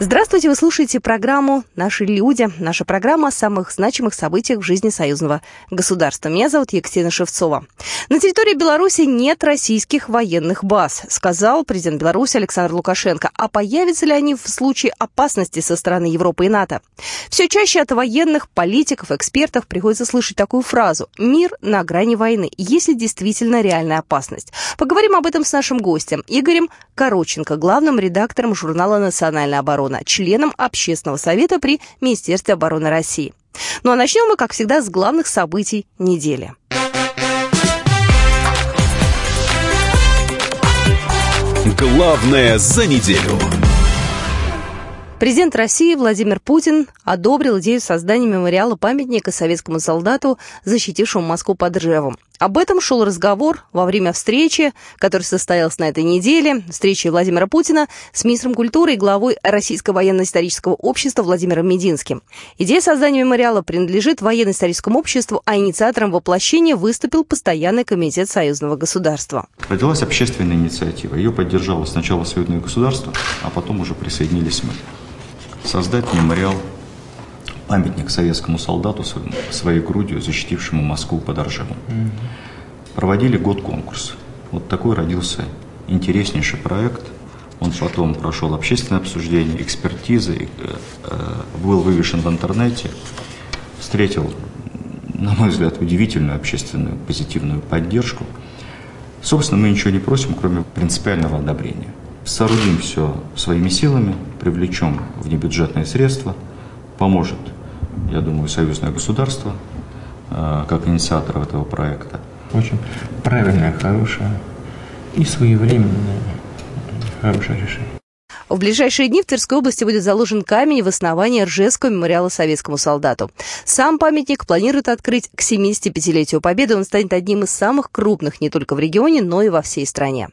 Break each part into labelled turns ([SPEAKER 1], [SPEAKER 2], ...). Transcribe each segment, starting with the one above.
[SPEAKER 1] Здравствуйте, вы слушаете программу «Наши люди». Наша программа о самых значимых событиях в жизни союзного государства. Меня зовут Екатерина Шевцова. На территории Беларуси нет российских военных баз, сказал президент Беларуси Александр Лукашенко. А появятся ли они в случае опасности со стороны Европы и НАТО? Все чаще от военных, политиков, экспертов приходится слышать такую фразу «Мир на грани войны», если действительно реальная опасность. Поговорим об этом с нашим гостем Игорем Короченко, главным редактором журнала «Национальная оборона» обороны, членом Общественного совета при Министерстве обороны России. Ну а начнем мы, как всегда, с главных событий недели.
[SPEAKER 2] Главное за неделю.
[SPEAKER 1] Президент России Владимир Путин одобрил идею создания мемориала памятника советскому солдату, защитившему Москву под Ржевом. Об этом шел разговор во время встречи, которая состоялась на этой неделе, встречи Владимира Путина с министром культуры и главой Российского военно-исторического общества Владимиром Мединским. Идея создания мемориала принадлежит военно-историческому обществу, а инициатором воплощения выступил Постоянный комитет союзного государства.
[SPEAKER 3] Родилась общественная инициатива. Ее поддержало сначала союзное государство, а потом уже присоединились мы. Создать мемориал памятник советскому солдату своей грудью, защитившему Москву под Ржевом. Проводили год конкурс. Вот такой родился интереснейший проект. Он потом прошел общественное обсуждение, экспертизы, э, э, был вывешен в интернете, встретил, на мой взгляд, удивительную общественную позитивную поддержку. Собственно, мы ничего не просим, кроме принципиального одобрения. Соорудим все своими силами, привлечем внебюджетные средства, поможет я думаю, союзное государство, э, как инициатор этого проекта.
[SPEAKER 4] Очень правильное, хорошее и своевременное хорошее решение.
[SPEAKER 1] В ближайшие дни в Тверской области будет заложен камень в основании Ржевского мемориала советскому солдату. Сам памятник планируют открыть к 75-летию Победы. Он станет одним из самых крупных не только в регионе, но и во всей стране.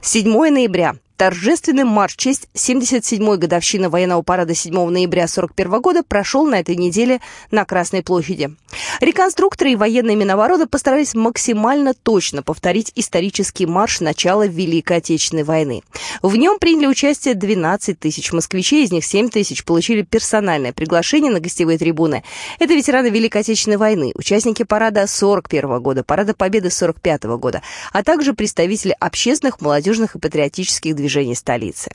[SPEAKER 1] 7 ноября. Торжественный марш в честь 77-й годовщины военного парада 7 ноября 1941 года прошел на этой неделе на Красной площади. Реконструкторы и военные Минобороны постарались максимально точно повторить исторический марш начала Великой Отечественной войны. В нем приняли участие 12 тысяч москвичей, из них 7 тысяч получили персональное приглашение на гостевые трибуны. Это ветераны Великой Отечественной войны, участники парада 41 года, парада Победы 45 года, а также представители общественных, молодежных и патриотических движений движений столицы.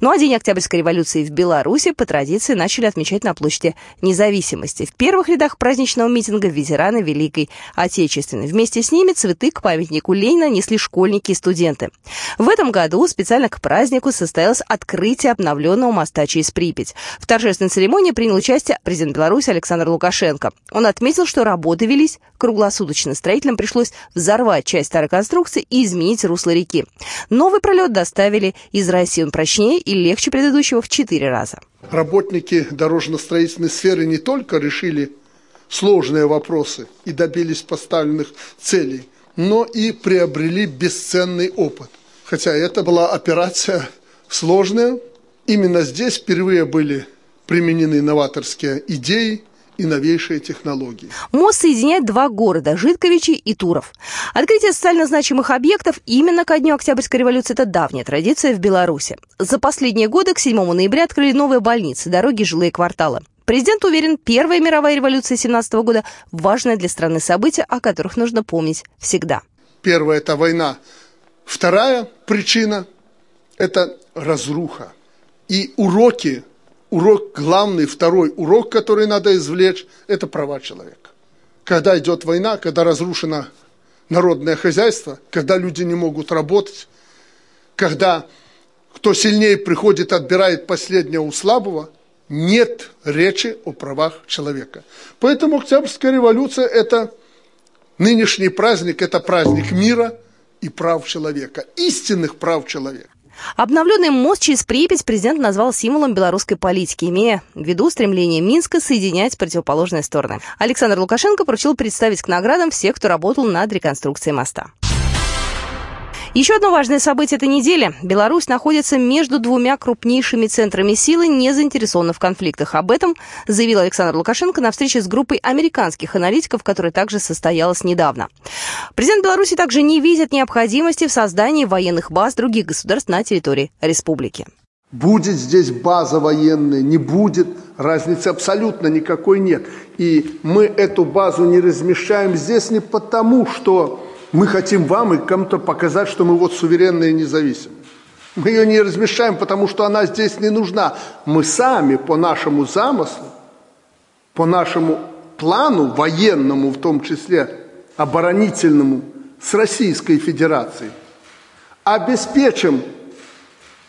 [SPEAKER 1] Ну а День Октябрьской революции в Беларуси по традиции начали отмечать на площади независимости. В первых рядах праздничного митинга ветераны Великой Отечественной. Вместе с ними цветы к памятнику Ленина несли школьники и студенты. В этом году специально к празднику состоялось открытие обновленного моста через Припять. В торжественной церемонии принял участие президент Беларуси Александр Лукашенко. Он отметил, что работы велись круглосуточно. Строителям пришлось взорвать часть старой конструкции и изменить русло реки. Новый пролет доставили из России. Он прощение точнее и легче предыдущего в четыре раза.
[SPEAKER 5] Работники дорожно-строительной сферы не только решили сложные вопросы и добились поставленных целей, но и приобрели бесценный опыт. Хотя это была операция сложная, именно здесь впервые были применены новаторские идеи, и новейшие технологии.
[SPEAKER 1] Мост соединяет два города – Житковичи и Туров. Открытие социально значимых объектов именно ко дню Октябрьской революции – это давняя традиция в Беларуси. За последние годы к 7 ноября открыли новые больницы, дороги, жилые кварталы. Президент уверен, Первая мировая революция 17 года – важное для страны событие, о которых нужно помнить всегда.
[SPEAKER 5] Первая – это война. Вторая причина – это разруха. И уроки урок главный, второй урок, который надо извлечь, это права человека. Когда идет война, когда разрушено народное хозяйство, когда люди не могут работать, когда кто сильнее приходит, отбирает последнего у слабого, нет речи о правах человека. Поэтому Октябрьская революция – это нынешний праздник, это праздник мира и прав человека, истинных прав человека.
[SPEAKER 1] Обновленный мост через Припять президент назвал символом белорусской политики, имея в виду стремление Минска соединять противоположные стороны. Александр Лукашенко поручил представить к наградам всех, кто работал над реконструкцией моста. Еще одно важное событие этой недели. Беларусь находится между двумя крупнейшими центрами силы, не заинтересованных в конфликтах. Об этом заявил Александр Лукашенко на встрече с группой американских аналитиков, которая также состоялась недавно. Президент Беларуси также не видит необходимости в создании военных баз других государств на территории республики.
[SPEAKER 5] Будет здесь база военная, не будет, разницы абсолютно никакой нет. И мы эту базу не размещаем здесь не потому, что мы хотим вам и кому-то показать, что мы вот суверенные и независимые. Мы ее не размещаем, потому что она здесь не нужна. Мы сами по нашему замыслу, по нашему плану, военному в том числе, оборонительному, с Российской Федерацией, обеспечим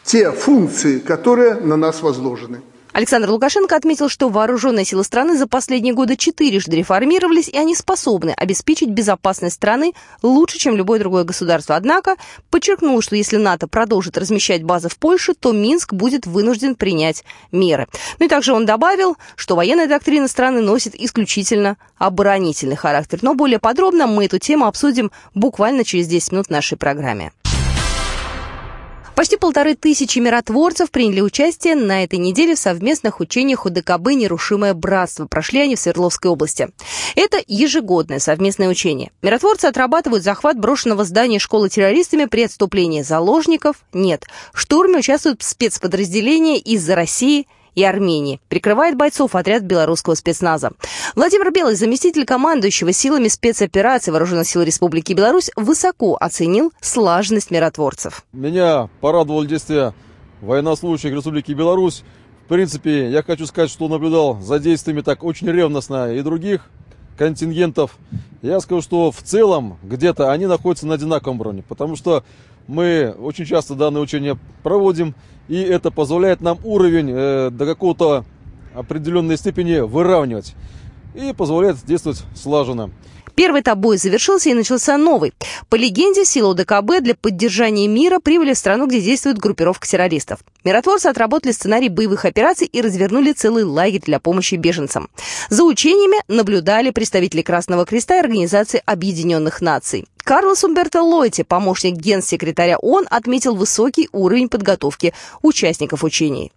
[SPEAKER 5] те функции, которые на нас возложены.
[SPEAKER 1] Александр Лукашенко отметил, что вооруженные силы страны за последние годы четырежды реформировались, и они способны обеспечить безопасность страны лучше, чем любое другое государство. Однако подчеркнул, что если НАТО продолжит размещать базы в Польше, то Минск будет вынужден принять меры. Ну и также он добавил, что военная доктрина страны носит исключительно оборонительный характер. Но более подробно мы эту тему обсудим буквально через 10 минут в нашей программе. Почти полторы тысячи миротворцев приняли участие на этой неделе в совместных учениях УДКБ «Нерушимое братство». Прошли они в Свердловской области. Это ежегодное совместное учение. Миротворцы отрабатывают захват брошенного здания школы террористами при отступлении заложников. Нет. В штурме участвуют спецподразделения из-за России – и Армении. Прикрывает бойцов отряд белорусского спецназа. Владимир Белый, заместитель командующего силами спецоперации Вооруженных сил Республики Беларусь, высоко оценил слаженность миротворцев.
[SPEAKER 6] Меня порадовало действие военнослужащих Республики Беларусь. В принципе, я хочу сказать, что наблюдал за действиями так очень ревностно и других контингентов. Я скажу, что в целом где-то они находятся на одинаковом уровне, потому что мы очень часто данные учения проводим, и это позволяет нам уровень э, до какого-то определенной степени выравнивать и позволяет действовать слаженно.
[SPEAKER 1] Первый этап боя завершился и начался новый. По легенде, силы УДКБ для поддержания мира прибыли в страну, где действует группировка террористов. Миротворцы отработали сценарий боевых операций и развернули целый лагерь для помощи беженцам. За учениями наблюдали представители Красного Креста и Организации Объединенных Наций. Карлос Умберто Лойти, помощник генсекретаря ООН, отметил высокий уровень подготовки участников учений.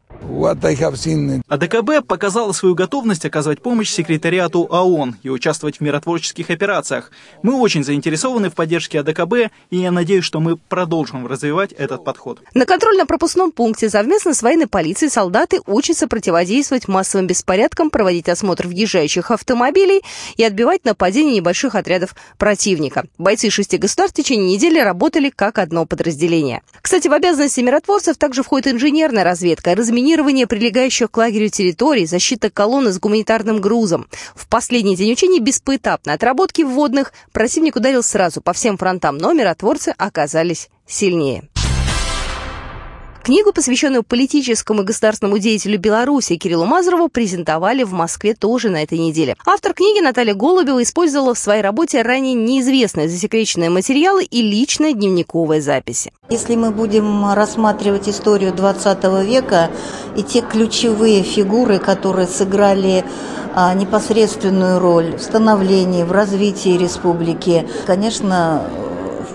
[SPEAKER 7] АДКБ показала свою готовность оказывать помощь секретариату ООН и участвовать в миротворческих операциях. Мы очень заинтересованы в поддержке АДКБ, и я надеюсь, что мы продолжим развивать этот подход.
[SPEAKER 1] На контрольно-пропускном пункте совместно с военной полицией солдаты учатся противодействовать массовым беспорядкам, проводить осмотр въезжающих автомобилей и отбивать нападения небольших отрядов противника. Бойцы шести государств в течение недели работали как одно подразделение. Кстати, в обязанности миротворцев также входит инженерная разведка, разминирование минирование прилегающих к лагерю территорий, защита колонны с гуманитарным грузом. В последний день учений без поэтапной отработки вводных противник ударил сразу по всем фронтам, но миротворцы оказались сильнее. Книгу, посвященную политическому и государственному деятелю Беларуси Кириллу Мазурову, презентовали в Москве тоже на этой неделе. Автор книги Наталья Голубева использовала в своей работе ранее неизвестные засекреченные материалы и личные дневниковые записи.
[SPEAKER 8] Если мы будем рассматривать историю 20 века и те ключевые фигуры, которые сыграли а, непосредственную роль в становлении, в развитии республики, конечно,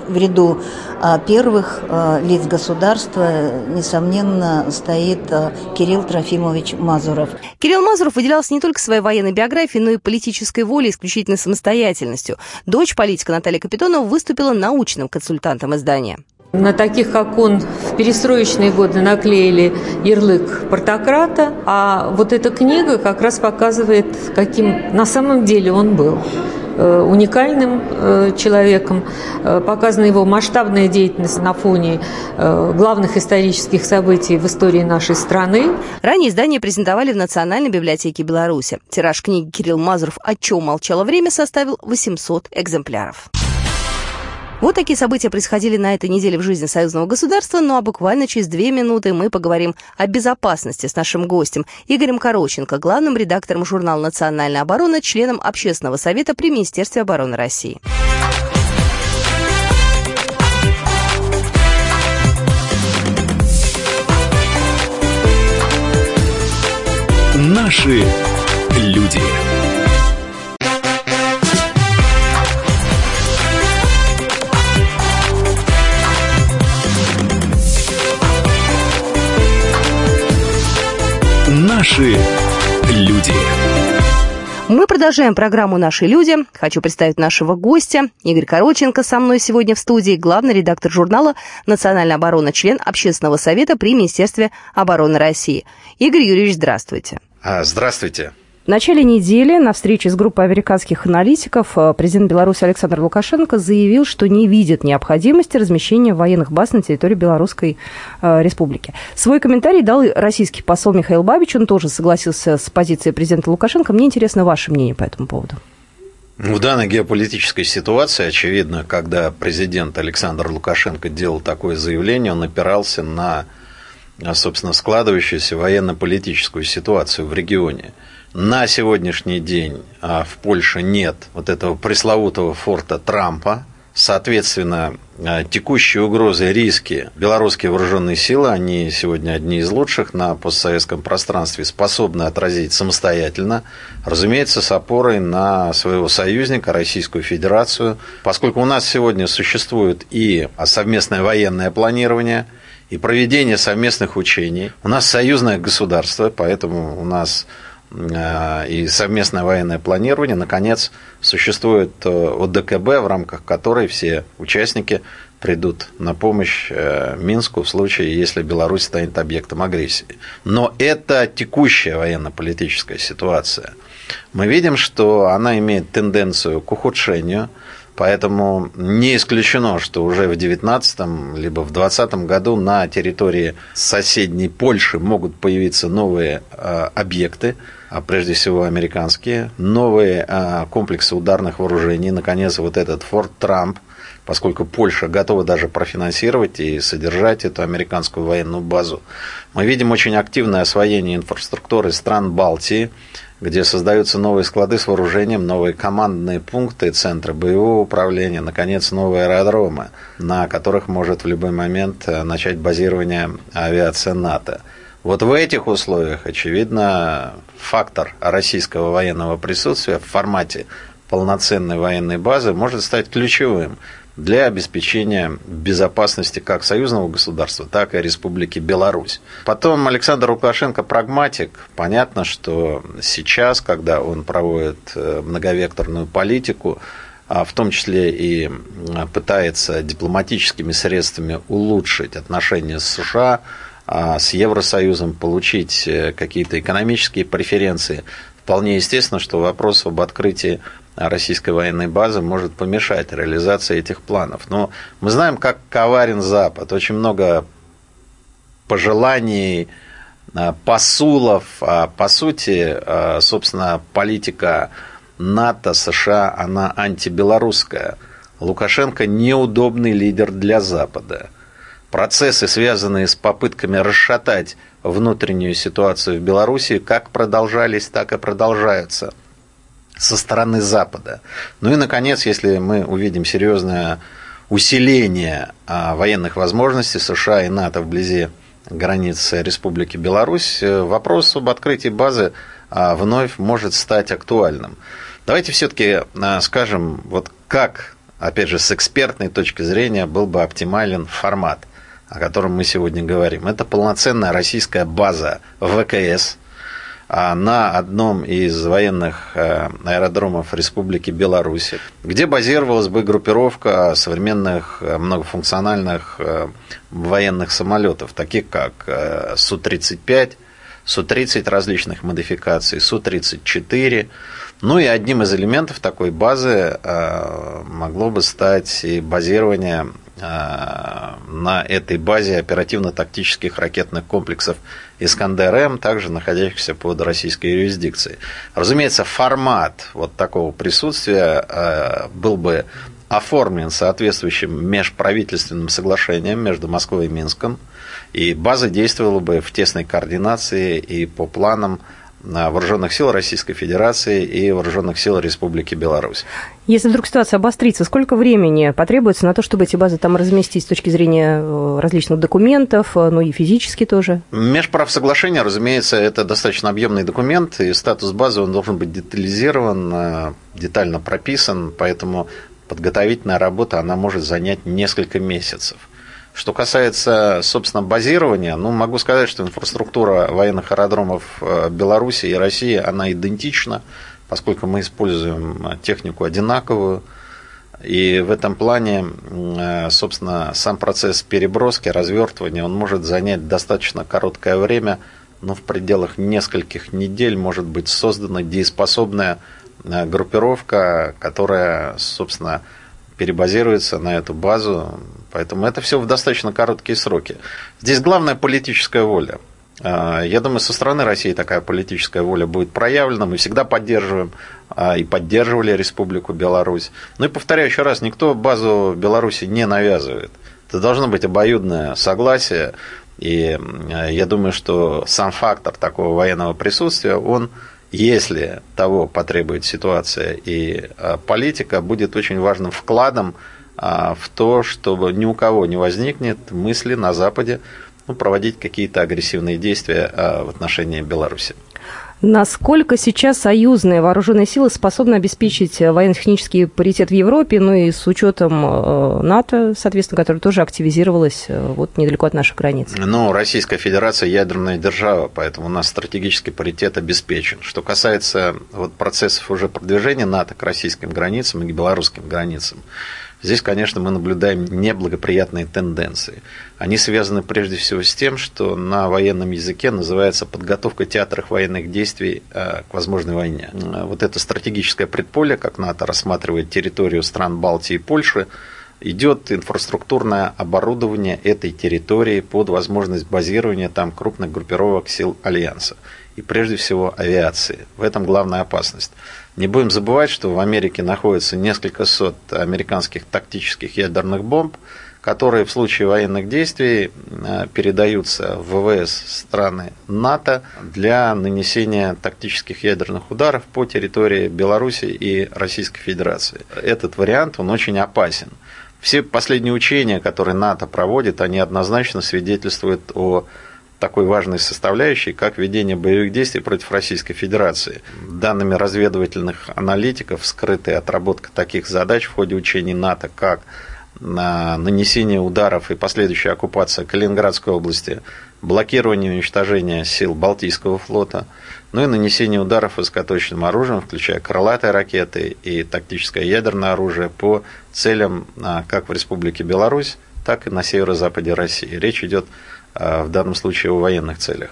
[SPEAKER 8] в ряду а, первых а, лиц государства, несомненно, стоит а, Кирилл Трофимович Мазуров.
[SPEAKER 1] Кирилл Мазуров выделялся не только своей военной биографией, но и политической волей, исключительной самостоятельностью. Дочь политика Наталья Капитонова выступила научным консультантом издания.
[SPEAKER 9] На таких, как он, в перестроечные годы наклеили ярлык портократа, а вот эта книга как раз показывает, каким на самом деле он был. Э, уникальным э, человеком. Э, показана его масштабная деятельность на фоне главных исторических событий в истории нашей страны.
[SPEAKER 1] Ранее издание презентовали в Национальной библиотеке Беларуси. Тираж книги Кирилл Мазуров «О чем молчало время» составил 800 экземпляров. Вот такие события происходили на этой неделе в жизни союзного государства, ну а буквально через две минуты мы поговорим о безопасности с нашим гостем Игорем Короченко, главным редактором журнала «Национальная оборона», членом Общественного совета при Министерстве обороны России.
[SPEAKER 2] Наши люди. Наши люди.
[SPEAKER 1] Мы продолжаем программу «Наши люди». Хочу представить нашего гостя. Игорь Короченко со мной сегодня в студии, главный редактор журнала «Национальная оборона», член Общественного совета при Министерстве обороны России. Игорь Юрьевич, здравствуйте.
[SPEAKER 10] А, здравствуйте.
[SPEAKER 1] В начале недели на встрече с группой американских аналитиков э, президент Беларуси Александр Лукашенко заявил, что не видит необходимости размещения военных баз на территории Белорусской э, Республики. Свой комментарий дал российский посол Михаил Бабич. Он тоже согласился с позицией президента Лукашенко. Мне интересно ваше мнение по этому поводу.
[SPEAKER 10] В данной геополитической ситуации, очевидно, когда президент Александр Лукашенко делал такое заявление, он опирался на, собственно, складывающуюся военно-политическую ситуацию в регионе. На сегодняшний день а, в Польше нет вот этого пресловутого форта Трампа. Соответственно, а, текущие угрозы риски белорусские вооруженные силы, они сегодня одни из лучших на постсоветском пространстве, способны отразить самостоятельно, разумеется, с опорой на своего союзника, Российскую Федерацию, поскольку у нас сегодня существует и совместное военное планирование, и проведение совместных учений. У нас союзное государство, поэтому у нас и совместное военное планирование, наконец, существует э, ОДКБ, в рамках которой все участники придут на помощь э, Минску в случае, если Беларусь станет объектом агрессии. Но это текущая военно-политическая ситуация. Мы видим, что она имеет тенденцию к ухудшению, Поэтому не исключено, что уже в 2019 либо в 2020 году на территории соседней Польши могут появиться новые объекты, а прежде всего американские, новые а, комплексы ударных вооружений, наконец, вот этот Форт Трамп, поскольку Польша готова даже профинансировать и содержать эту американскую военную базу. Мы видим очень активное освоение инфраструктуры стран Балтии, где создаются новые склады с вооружением, новые командные пункты, центры боевого управления, наконец, новые аэродромы, на которых может в любой момент э, начать базирование авиация НАТО. Вот в этих условиях, очевидно, фактор российского военного присутствия в формате полноценной военной базы может стать ключевым для обеспечения безопасности как союзного государства, так и Республики Беларусь. Потом Александр Лукашенко прагматик. Понятно, что сейчас, когда он проводит э, многовекторную политику, а в том числе и пытается дипломатическими средствами улучшить отношения с США, а, с Евросоюзом, получить э, какие-то экономические преференции. Вполне естественно, что вопрос об открытии российской военной базы может помешать реализации этих планов. Но мы знаем, как коварен Запад. Очень много пожеланий, а, посулов. А, по сути, собственно, политика НАТО, США, она антибелорусская. Лукашенко неудобный лидер для Запада – процессы, связанные с попытками расшатать внутреннюю ситуацию в Беларуси, как продолжались, так и продолжаются со стороны Запада. Ну и, наконец, если мы увидим серьезное усиление а, военных возможностей США и НАТО вблизи границ Республики Беларусь, э, вопрос об открытии базы а, вновь может стать актуальным. Давайте все-таки а, скажем, вот как, опять же, с экспертной точки зрения был бы оптимален формат о котором мы сегодня говорим. Это полноценная российская база ВКС на одном из военных э, аэродромов Республики Беларусь, где базировалась бы группировка современных э, многофункциональных э, военных самолетов, таких как Су-35, Су-30 различных модификаций, Су-34. Ну и одним из элементов такой базы могло бы стать и базирование на этой базе оперативно-тактических ракетных комплексов «Искандер-М», также находящихся под российской юрисдикцией. Разумеется, формат вот такого присутствия э, был бы оформлен соответствующим межправительственным соглашением между Москвой и Минском, и база действовала бы в тесной координации и по планам Вооруженных сил Российской Федерации и Вооруженных сил Республики Беларусь.
[SPEAKER 1] Если вдруг ситуация обострится, сколько времени потребуется на то, чтобы эти базы там разместить с точки зрения э, различных документов, э, ну и физически тоже?
[SPEAKER 10] Межправсоглашение, разумеется, это достаточно объемный документ, и статус базы он должен быть детализирован, э, детально прописан, поэтому подготовительная работа она может занять несколько месяцев. Что касается, собственно, базирования, ну, могу сказать, что инфраструктура военных аэродромов э, Беларуси и России, она идентична, поскольку мы используем технику одинаковую. И в этом плане, э, собственно, сам процесс переброски, развертывания, он может занять достаточно короткое время, но в пределах нескольких недель может быть создана дееспособная э, группировка, которая, собственно, перебазируется на эту базу. Поэтому это все в достаточно короткие сроки. Здесь главная политическая воля. А, я думаю, со стороны России такая политическая воля будет проявлена. Мы всегда поддерживаем а, и поддерживали Республику Беларусь. Ну и повторяю еще раз, никто базу Беларуси не навязывает. Это должно быть обоюдное согласие. И я думаю, что сам фактор такого военного присутствия, он если того потребует ситуация и а, политика, будет очень важным вкладом а, в то, чтобы ни у кого не возникнет мысли на Западе ну, проводить какие-то агрессивные действия а, в отношении Беларуси.
[SPEAKER 1] Насколько сейчас союзные вооруженные силы способны обеспечить военно-технический паритет в Европе, ну и с учетом э, НАТО, соответственно, которое тоже активизировалось э, вот недалеко от наших границ?
[SPEAKER 10] Ну, Российская Федерация ядерная держава, поэтому у нас стратегический паритет обеспечен. Что касается вот процессов уже продвижения НАТО к российским границам и к белорусским границам, Здесь, конечно, мы наблюдаем неблагоприятные тенденции. Они связаны прежде всего с тем, что на военном языке называется подготовка театров военных действий э, к возможной войне. Вот это стратегическое предполе, как НАТО рассматривает территорию стран Балтии и Польши, идет инфраструктурное оборудование этой территории под возможность базирования там крупных группировок сил Альянса. И прежде всего авиации. В этом главная опасность. Не будем забывать, что в Америке находится несколько сот американских тактических ядерных бомб, которые в случае военных действий э, передаются в ВВС страны НАТО для нанесения тактических ядерных ударов по территории Беларуси и Российской Федерации. Этот вариант, он очень опасен. Все последние учения, которые НАТО проводит, они однозначно свидетельствуют о такой важной составляющей, как ведение боевых действий против Российской Федерации. Данными разведывательных аналитиков скрытая отработка таких задач в ходе учений НАТО, как на нанесение ударов и последующая оккупация Калининградской области, блокирование и уничтожение сил Балтийского флота, ну и нанесение ударов высокоточным оружием, включая крылатые ракеты и тактическое ядерное оружие по целям а, как в Республике Беларусь, так и на северо-западе России. Речь идет Э, в данном случае о военных целях.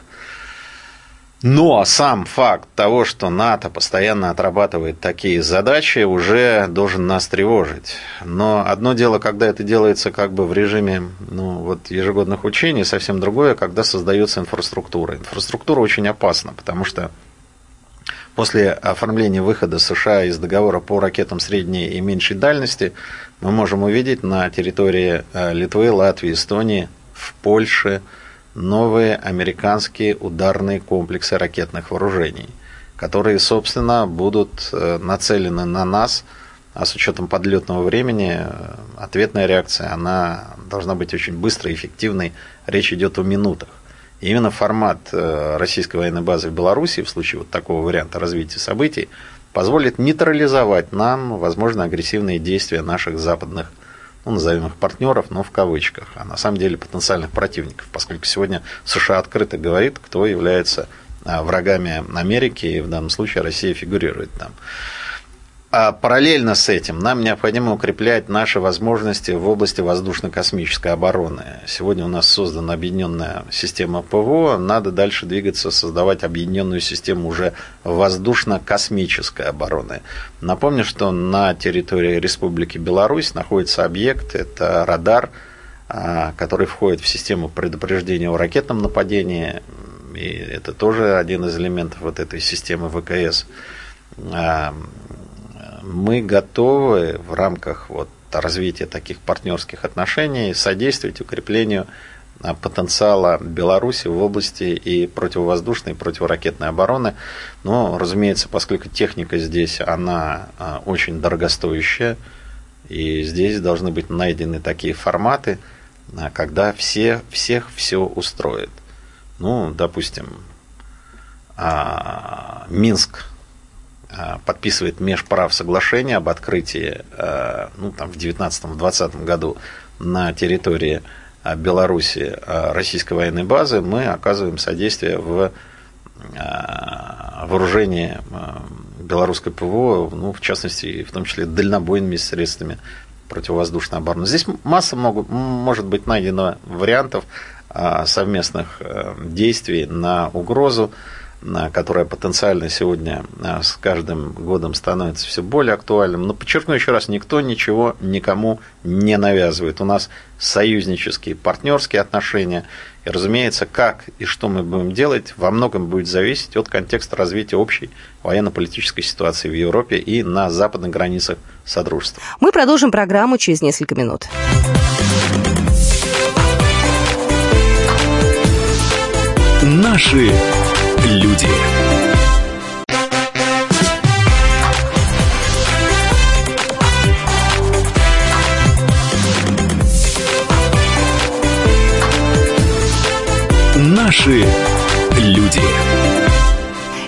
[SPEAKER 10] Но сам факт того, что НАТО постоянно отрабатывает такие задачи, уже должен нас тревожить. Но одно дело, когда это делается как бы в режиме ну, вот ежегодных учений, совсем другое, когда создается инфраструктура. Инфраструктура очень опасна, потому что после оформления выхода США из договора по ракетам средней и меньшей дальности мы можем увидеть на территории э, Литвы, Латвии, Эстонии в Польше новые американские ударные комплексы ракетных вооружений, которые, собственно, будут э, нацелены на нас, а с учетом подлетного времени э, ответная реакция, она должна быть очень быстрой, эффективной. Речь идет о минутах. И именно формат э, российской военной базы в Беларуси в случае вот такого варианта развития событий позволит нейтрализовать нам, возможно, агрессивные действия наших западных ну, назовем их партнеров, но в кавычках, а на самом деле потенциальных противников, поскольку сегодня США открыто говорит, кто является а, врагами Америки, и в данном случае Россия фигурирует там. А параллельно с этим нам необходимо укреплять наши возможности в области воздушно-космической обороны. Сегодня у нас создана объединенная система ПВО, надо дальше двигаться, создавать объединенную систему уже воздушно-космической обороны. Напомню, что на территории Республики Беларусь находится объект, это радар, а, который входит в систему предупреждения о ракетном нападении, и это тоже один из элементов вот этой системы ВКС а, мы готовы в рамках вот развития таких партнерских отношений содействовать укреплению а, потенциала Беларуси в области и противовоздушной, и противоракетной обороны. Но, разумеется, поскольку техника здесь, она а, очень дорогостоящая, и здесь должны быть найдены такие форматы, а, когда все, всех все устроит. Ну, допустим, Минск подписывает межправ соглашение об открытии э, ну, там, в 2019-2020 году на территории Беларуси российской военной базы, мы оказываем содействие в вооружении белорусской ПВО, ну, в частности, в том числе дальнобойными средствами противовоздушной обороны. Здесь масса могут, может быть найдено вариантов совместных действий на угрозу которая потенциально сегодня а, с каждым годом становится все более актуальным. Но подчеркну еще раз, никто ничего никому не навязывает. У нас союзнические, партнерские отношения. И, разумеется, как и что мы будем делать, во многом будет зависеть от контекста развития общей военно-политической ситуации в Европе и на западных границах Содружества.
[SPEAKER 1] Мы продолжим программу через несколько минут.
[SPEAKER 2] Наши люди. Наши люди.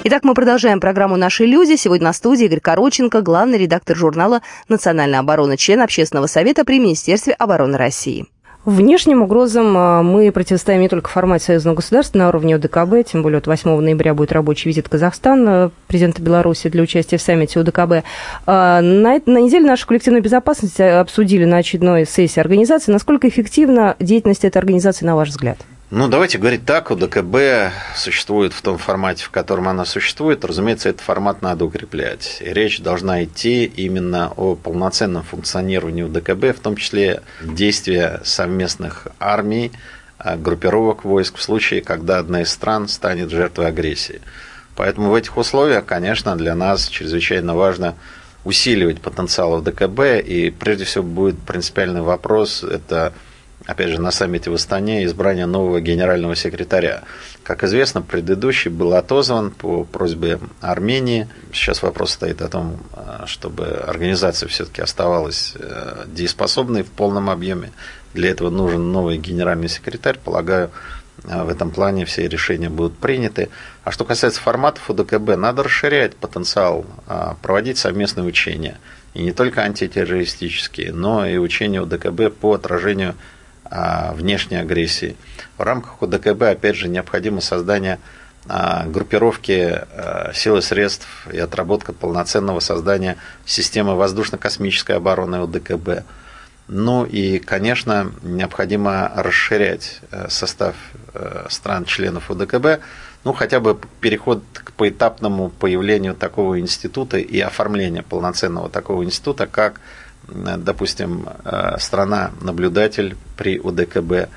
[SPEAKER 1] Итак, мы продолжаем программу «Наши люди». Сегодня на студии Игорь Короченко, главный редактор журнала «Национальная оборона», член Общественного совета при Министерстве обороны России. Внешним угрозам а, мы противостоим не только в формате союзного государства на уровне ОДКБ, тем более от 8 ноября будет рабочий визит в Казахстан а, президента Беларуси для участия в саммите ОДКБ. А, на, на неделе нашу коллективную безопасность обсудили на очередной сессии организации. Насколько эффективна деятельность этой организации, на ваш взгляд?
[SPEAKER 10] Ну, давайте говорить так, УДКБ существует в том формате, в котором она существует. Разумеется, этот формат надо укреплять. И речь должна идти именно о полноценном функционировании УДКБ, в том числе действия совместных армий, а, группировок войск в случае, когда одна из стран станет жертвой агрессии. Поэтому в этих условиях, конечно, для нас чрезвычайно важно усиливать потенциал УДКБ, и прежде всего будет принципиальный вопрос – это – опять же, на саммите в Астане избрание нового генерального секретаря. Как известно, предыдущий был отозван по просьбе Армении. Сейчас вопрос стоит о том, э, чтобы организация все-таки оставалась э, дееспособной в полном объеме. Для этого нужен новый генеральный секретарь. Полагаю, э, в этом плане все решения будут приняты. А что касается форматов УДКБ, надо расширять потенциал, проводить совместные учения. И не только антитеррористические, но и учения УДКБ по отражению внешней агрессии. В рамках УДКБ, опять же, необходимо создание а, группировки а, сил и средств и отработка полноценного создания системы воздушно-космической обороны УДКБ. Ну и, конечно, необходимо расширять состав стран-членов УДКБ, ну хотя бы переход к поэтапному появлению такого института и оформления полноценного такого института, как допустим, э, страна-наблюдатель при УДКБ,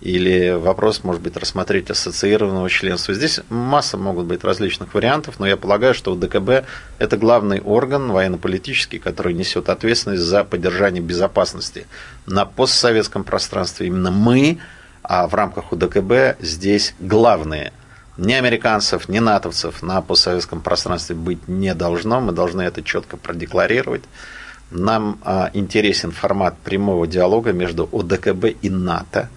[SPEAKER 10] или вопрос, может быть, рассмотреть ассоциированного членства. Здесь масса могут быть различных вариантов, но я полагаю, что УДКБ – это главный орган военно-политический, который несет ответственность за поддержание безопасности на постсоветском пространстве. Именно мы, а в рамках УДКБ здесь главные. Ни американцев, ни натовцев на постсоветском пространстве быть не должно. Мы должны это четко продекларировать. Нам а, интересен формат прямого диалога между ОДКБ и НАТО,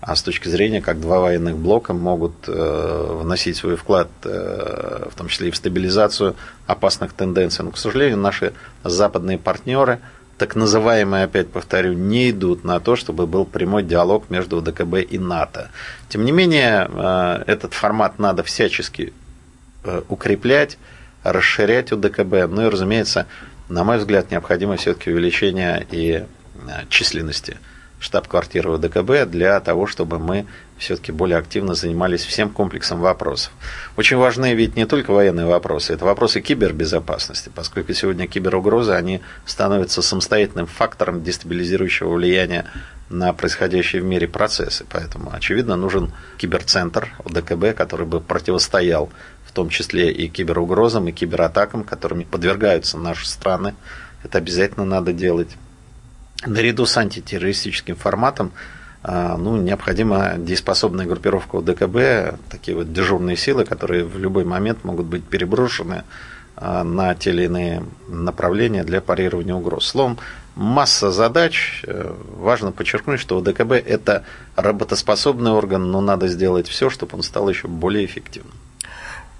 [SPEAKER 10] а с точки зрения, как два военных блока могут э, вносить свой вклад, э, в том числе и в стабилизацию опасных тенденций. Но, к сожалению, наши западные партнеры, так называемые, опять повторю, не идут на то, чтобы был прямой диалог между ОДКБ и НАТО. Тем не менее, э, этот формат надо всячески укреплять, расширять УДКБ. Ну и, разумеется, на мой взгляд, необходимо все-таки увеличение и э, численности штаб-квартиры ВДКБ для того, чтобы мы все-таки более активно занимались всем комплексом вопросов. Очень важны ведь не только военные вопросы, это вопросы кибербезопасности, поскольку сегодня киберугрозы, они становятся самостоятельным фактором дестабилизирующего влияния на происходящие в мире процессы. Поэтому, очевидно, нужен киберцентр ОДКБ, который бы противостоял в том числе и киберугрозам, и кибератакам, которыми подвергаются наши страны. Это обязательно надо делать. Наряду с антитеррористическим форматом а, ну, необходима дееспособная группировка УДКБ, такие вот дежурные силы, которые в любой момент могут быть переброшены а, на те или иные направления для парирования угроз. Словом, масса задач. Э, важно подчеркнуть, что УДКБ – это работоспособный орган, но надо сделать все, чтобы он стал еще более эффективным.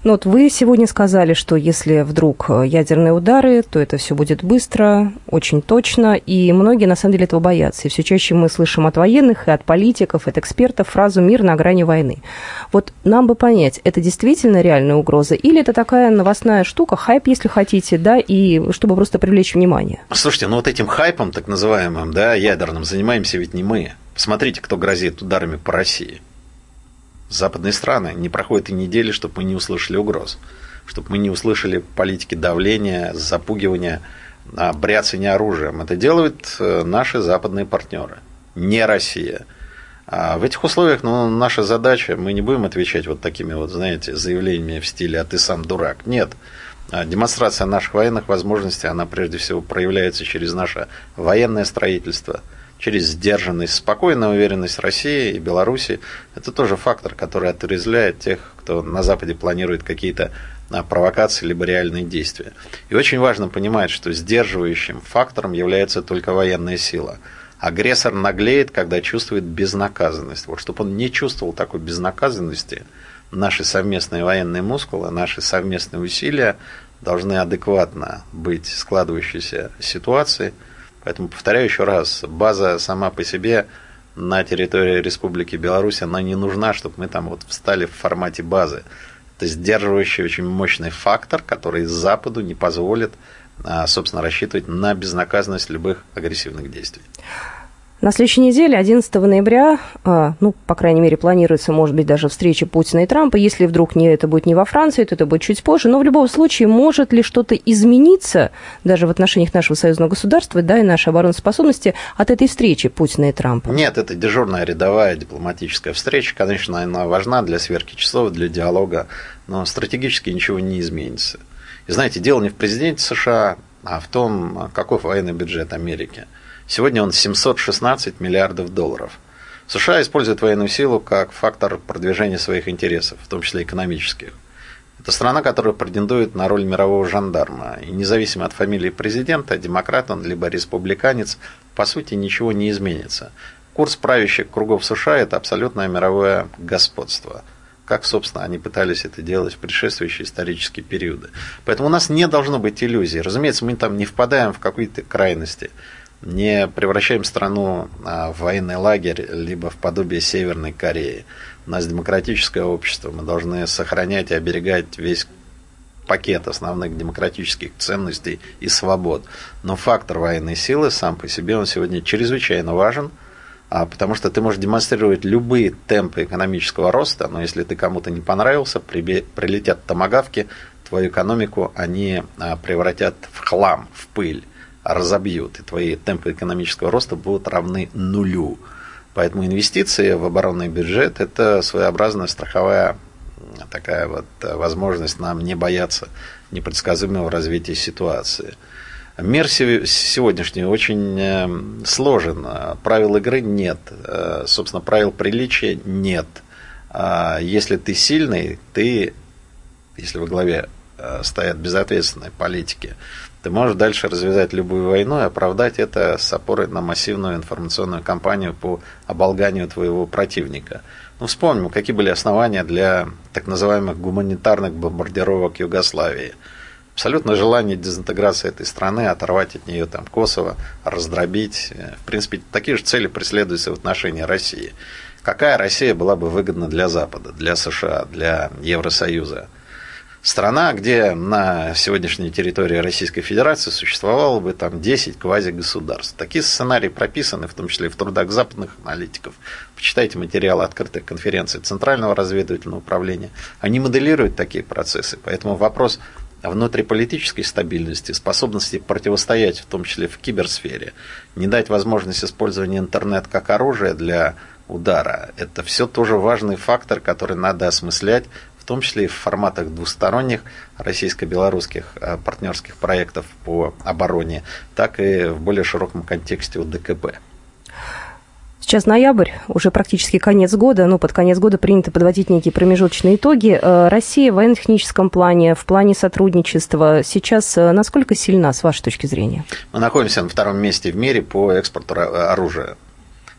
[SPEAKER 1] Ну вот вы сегодня сказали, что если вдруг э, ядерные удары, то это все будет быстро, очень точно, и многие на самом деле этого боятся. И все чаще мы слышим от военных, и от политиков, и от экспертов фразу «мир на грани войны». Вот нам бы понять, это действительно реальная угроза, или это такая новостная штука, хайп, если хотите, да, и чтобы просто привлечь внимание?
[SPEAKER 10] Слушайте, ну вот этим хайпом, так называемым, да, ядерным, занимаемся ведь не мы. Посмотрите, кто грозит ударами по России – западные страны. Не проходит и недели, чтобы мы не услышали угроз, чтобы мы не услышали политики давления, запугивания, а, бряцания оружием. Это делают э, наши западные партнеры, не Россия. А в этих условиях ну, наша задача, мы не будем отвечать вот такими вот, знаете, заявлениями в стиле «а ты сам дурак». Нет. А демонстрация наших военных возможностей, она прежде всего проявляется через наше военное строительство – через сдержанность, спокойная уверенность России и Беларуси. Это тоже фактор, который отрезвляет тех, кто на Западе планирует какие-то а, провокации либо реальные действия. И очень важно понимать, что сдерживающим фактором является только военная сила. Агрессор наглеет, когда чувствует безнаказанность. Вот чтобы он не чувствовал такой безнаказанности, наши совместные военные мускулы, наши совместные усилия должны адекватно быть складывающейся ситуации – Поэтому повторяю еще раз, база сама по себе на территории Республики Беларусь, она не нужна, чтобы мы там вот встали в формате базы. Это сдерживающий очень мощный фактор, который Западу не позволит, а, собственно, рассчитывать на безнаказанность любых агрессивных действий.
[SPEAKER 1] На следующей неделе, 11 ноября, а, ну, по крайней мере, планируется, может быть, даже встреча Путина и Трампа. Если вдруг не, это будет не во Франции, то это будет чуть позже. Но в любом случае, может ли что-то измениться даже в отношениях нашего союзного государства, да, и нашей обороноспособности от этой встречи Путина и Трампа?
[SPEAKER 10] Нет, это дежурная рядовая дипломатическая встреча. Конечно, она важна для сверки часов, для диалога, но стратегически ничего не изменится. И знаете, дело не в президенте США, а в том, каков военный бюджет Америки – Сегодня он 716 миллиардов долларов. США используют военную силу как фактор продвижения своих интересов, в том числе экономических. Это страна, которая претендует на роль мирового жандарма. И независимо от фамилии президента, демократ он либо республиканец, по сути ничего не изменится. Курс правящих кругов США – это абсолютное мировое господство. Как, собственно, они пытались это делать в предшествующие исторические периоды. Поэтому у нас не должно быть иллюзий. Разумеется, мы там не впадаем в какие-то крайности не превращаем страну а, в военный лагерь, либо в подобие Северной Кореи. У нас демократическое общество, мы должны сохранять и оберегать весь пакет основных демократических ценностей и свобод. Но фактор военной силы сам по себе, он сегодня чрезвычайно важен, а, потому что ты можешь демонстрировать любые темпы экономического роста, но если ты кому-то не понравился, прилетят томогавки, твою экономику они а, превратят в хлам, в пыль разобьют, и твои темпы экономического роста будут равны нулю. Поэтому инвестиции в оборонный бюджет – это своеобразная страховая такая вот возможность нам не бояться непредсказуемого развития ситуации. Мир сегодняшний очень э, сложен. Правил игры нет. Э, собственно, правил приличия нет. А если ты сильный, ты, если во главе э, стоят безответственные политики, ты можешь дальше развязать любую войну и оправдать это с опорой на массивную информационную кампанию по оболганию твоего противника. Ну, вспомним, какие были основания для так называемых гуманитарных бомбардировок Югославии. Абсолютно желание дезинтеграции этой страны, оторвать от нее там Косово, раздробить. В принципе, такие же цели преследуются в отношении России. Какая Россия была бы выгодна для Запада, для США, для Евросоюза? Страна, где на сегодняшней территории Российской Федерации существовало бы там 10 квазигосударств. Такие сценарии прописаны, в том числе и в трудах западных аналитиков. Почитайте материалы открытых конференций Центрального разведывательного управления. Они моделируют такие процессы. Поэтому вопрос внутриполитической стабильности, способности противостоять, в том числе в киберсфере, не дать возможность использования интернет как оружия для удара. Это все тоже важный фактор, который надо осмыслять в том числе и в форматах двусторонних российско-белорусских э, партнерских проектов по обороне, так и в более широком контексте у ДКБ.
[SPEAKER 1] Сейчас ноябрь, уже практически конец года, ну, под конец года принято подводить некие промежуточные итоги. Э, Россия в военно-техническом плане, в плане сотрудничества сейчас э, насколько сильна, с вашей точки зрения?
[SPEAKER 10] Мы находимся на втором месте в мире по экспорту оружия.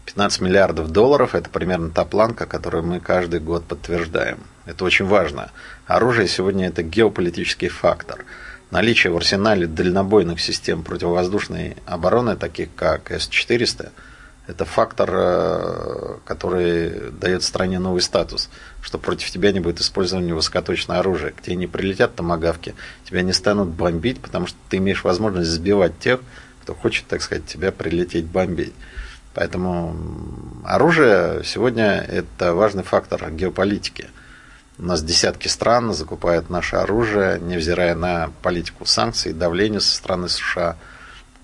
[SPEAKER 10] 15 миллиардов долларов – это примерно та планка, которую мы каждый год подтверждаем. Это очень важно. Оружие сегодня – это геополитический фактор. Наличие в арсенале дальнобойных систем противовоздушной обороны, таких как С-400, это фактор, э, который дает стране новый статус, что против тебя не будет использования высокоточного оружия, к тебе не прилетят томогавки, тебя не станут бомбить, потому что ты имеешь возможность сбивать тех, кто хочет, так сказать, тебя прилететь бомбить. Поэтому оружие сегодня это важный фактор геополитики. У нас десятки стран закупают наше оружие, невзирая на политику санкций, давление со стороны США.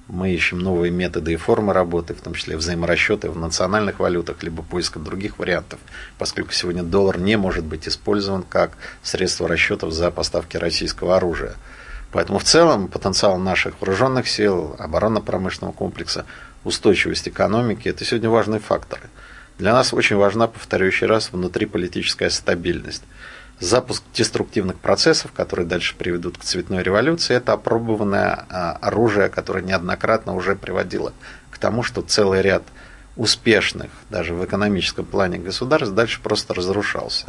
[SPEAKER 10] Мы ищем новые методы и формы работы, в том числе взаиморасчеты в национальных валютах, либо поиска других вариантов, поскольку сегодня доллар не может быть использован как средство расчетов за поставки российского оружия. Поэтому в целом потенциал наших вооруженных сил, оборонно-промышленного комплекса устойчивость экономики – это сегодня важные факторы. Для нас очень важна, повторю еще раз, внутриполитическая стабильность. Запуск деструктивных процессов, которые дальше приведут к цветной революции, это опробованное а, оружие, которое неоднократно уже приводило к тому, что целый ряд успешных, даже в экономическом плане государств, дальше просто разрушался.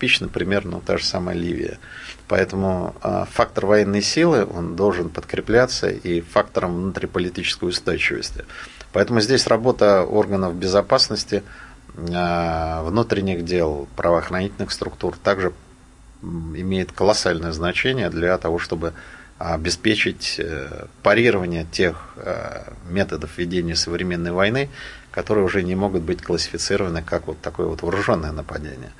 [SPEAKER 10] Типичный пример, ну, та же самая Ливия. Поэтому э, фактор военной силы, он должен подкрепляться и фактором внутриполитической устойчивости. Поэтому здесь работа органов безопасности, э, внутренних дел, правоохранительных структур также имеет колоссальное значение для того, чтобы обеспечить э, парирование тех э, методов ведения современной войны, которые уже не могут быть классифицированы как вот такое вот вооруженное нападение.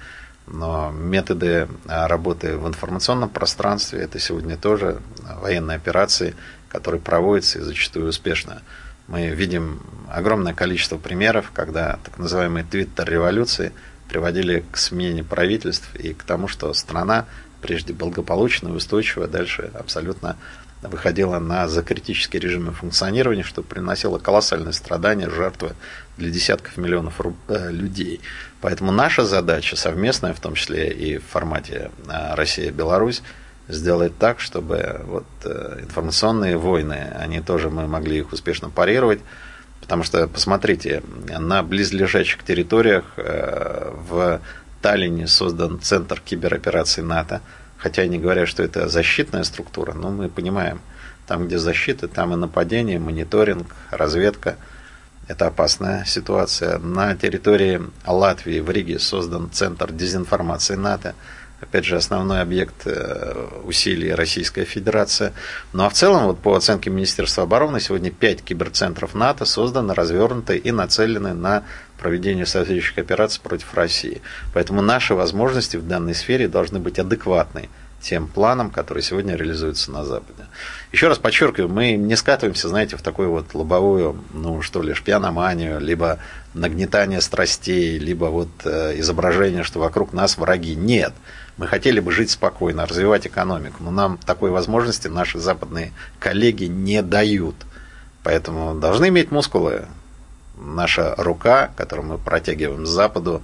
[SPEAKER 10] Но методы а, работы в информационном пространстве – это сегодня тоже военные операции, которые проводятся и зачастую успешно. Мы видим огромное количество примеров, когда так называемые твиттер-революции приводили к смене правительств и к тому, что страна, прежде благополучная устойчивая, дальше абсолютно выходила на закритические режимы функционирования, что приносило колоссальные страдания, жертвы для десятков миллионов э, людей. Поэтому наша задача совместная, в том числе и в формате э, Россия-Беларусь, сделать так, чтобы вот э, информационные войны, они тоже мы могли их успешно парировать, потому что, посмотрите, на близлежащих территориях в Таллине создан центр киберопераций НАТО – Хотя они говорят, что это защитная структура, но мы понимаем, там, где защита, там и нападение, мониторинг, разведка. Это опасная ситуация. На территории Латвии в Риге создан центр дезинформации НАТО опять же, основной объект э, усилий Российская Федерация. Ну а в целом, вот по оценке Министерства обороны, сегодня пять киберцентров НАТО созданы, развернуты и нацелены на проведение соответствующих операций против России. Поэтому наши возможности в данной сфере должны быть адекватны тем планам, которые сегодня реализуются на Западе. Еще раз подчеркиваю, мы не скатываемся, знаете, в такую вот лобовую, ну что ли, шпиономанию, либо нагнетание страстей, либо вот э, изображение, что вокруг нас враги. Нет. Мы хотели бы жить спокойно, развивать экономику, но нам такой возможности наши западные коллеги не дают. Поэтому должны иметь мускулы. Наша рука, которую мы протягиваем Западу,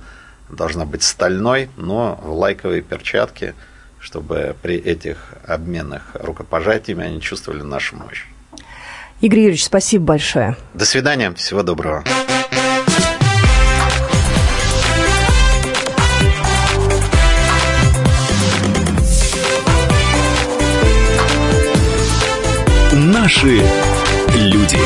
[SPEAKER 10] должна быть стальной, но в лайковой перчатке – чтобы при этих обменах рукопожатиями они чувствовали нашу мощь.
[SPEAKER 1] Игорь Юрьевич, спасибо большое.
[SPEAKER 10] До свидания, всего доброго.
[SPEAKER 2] Наши люди.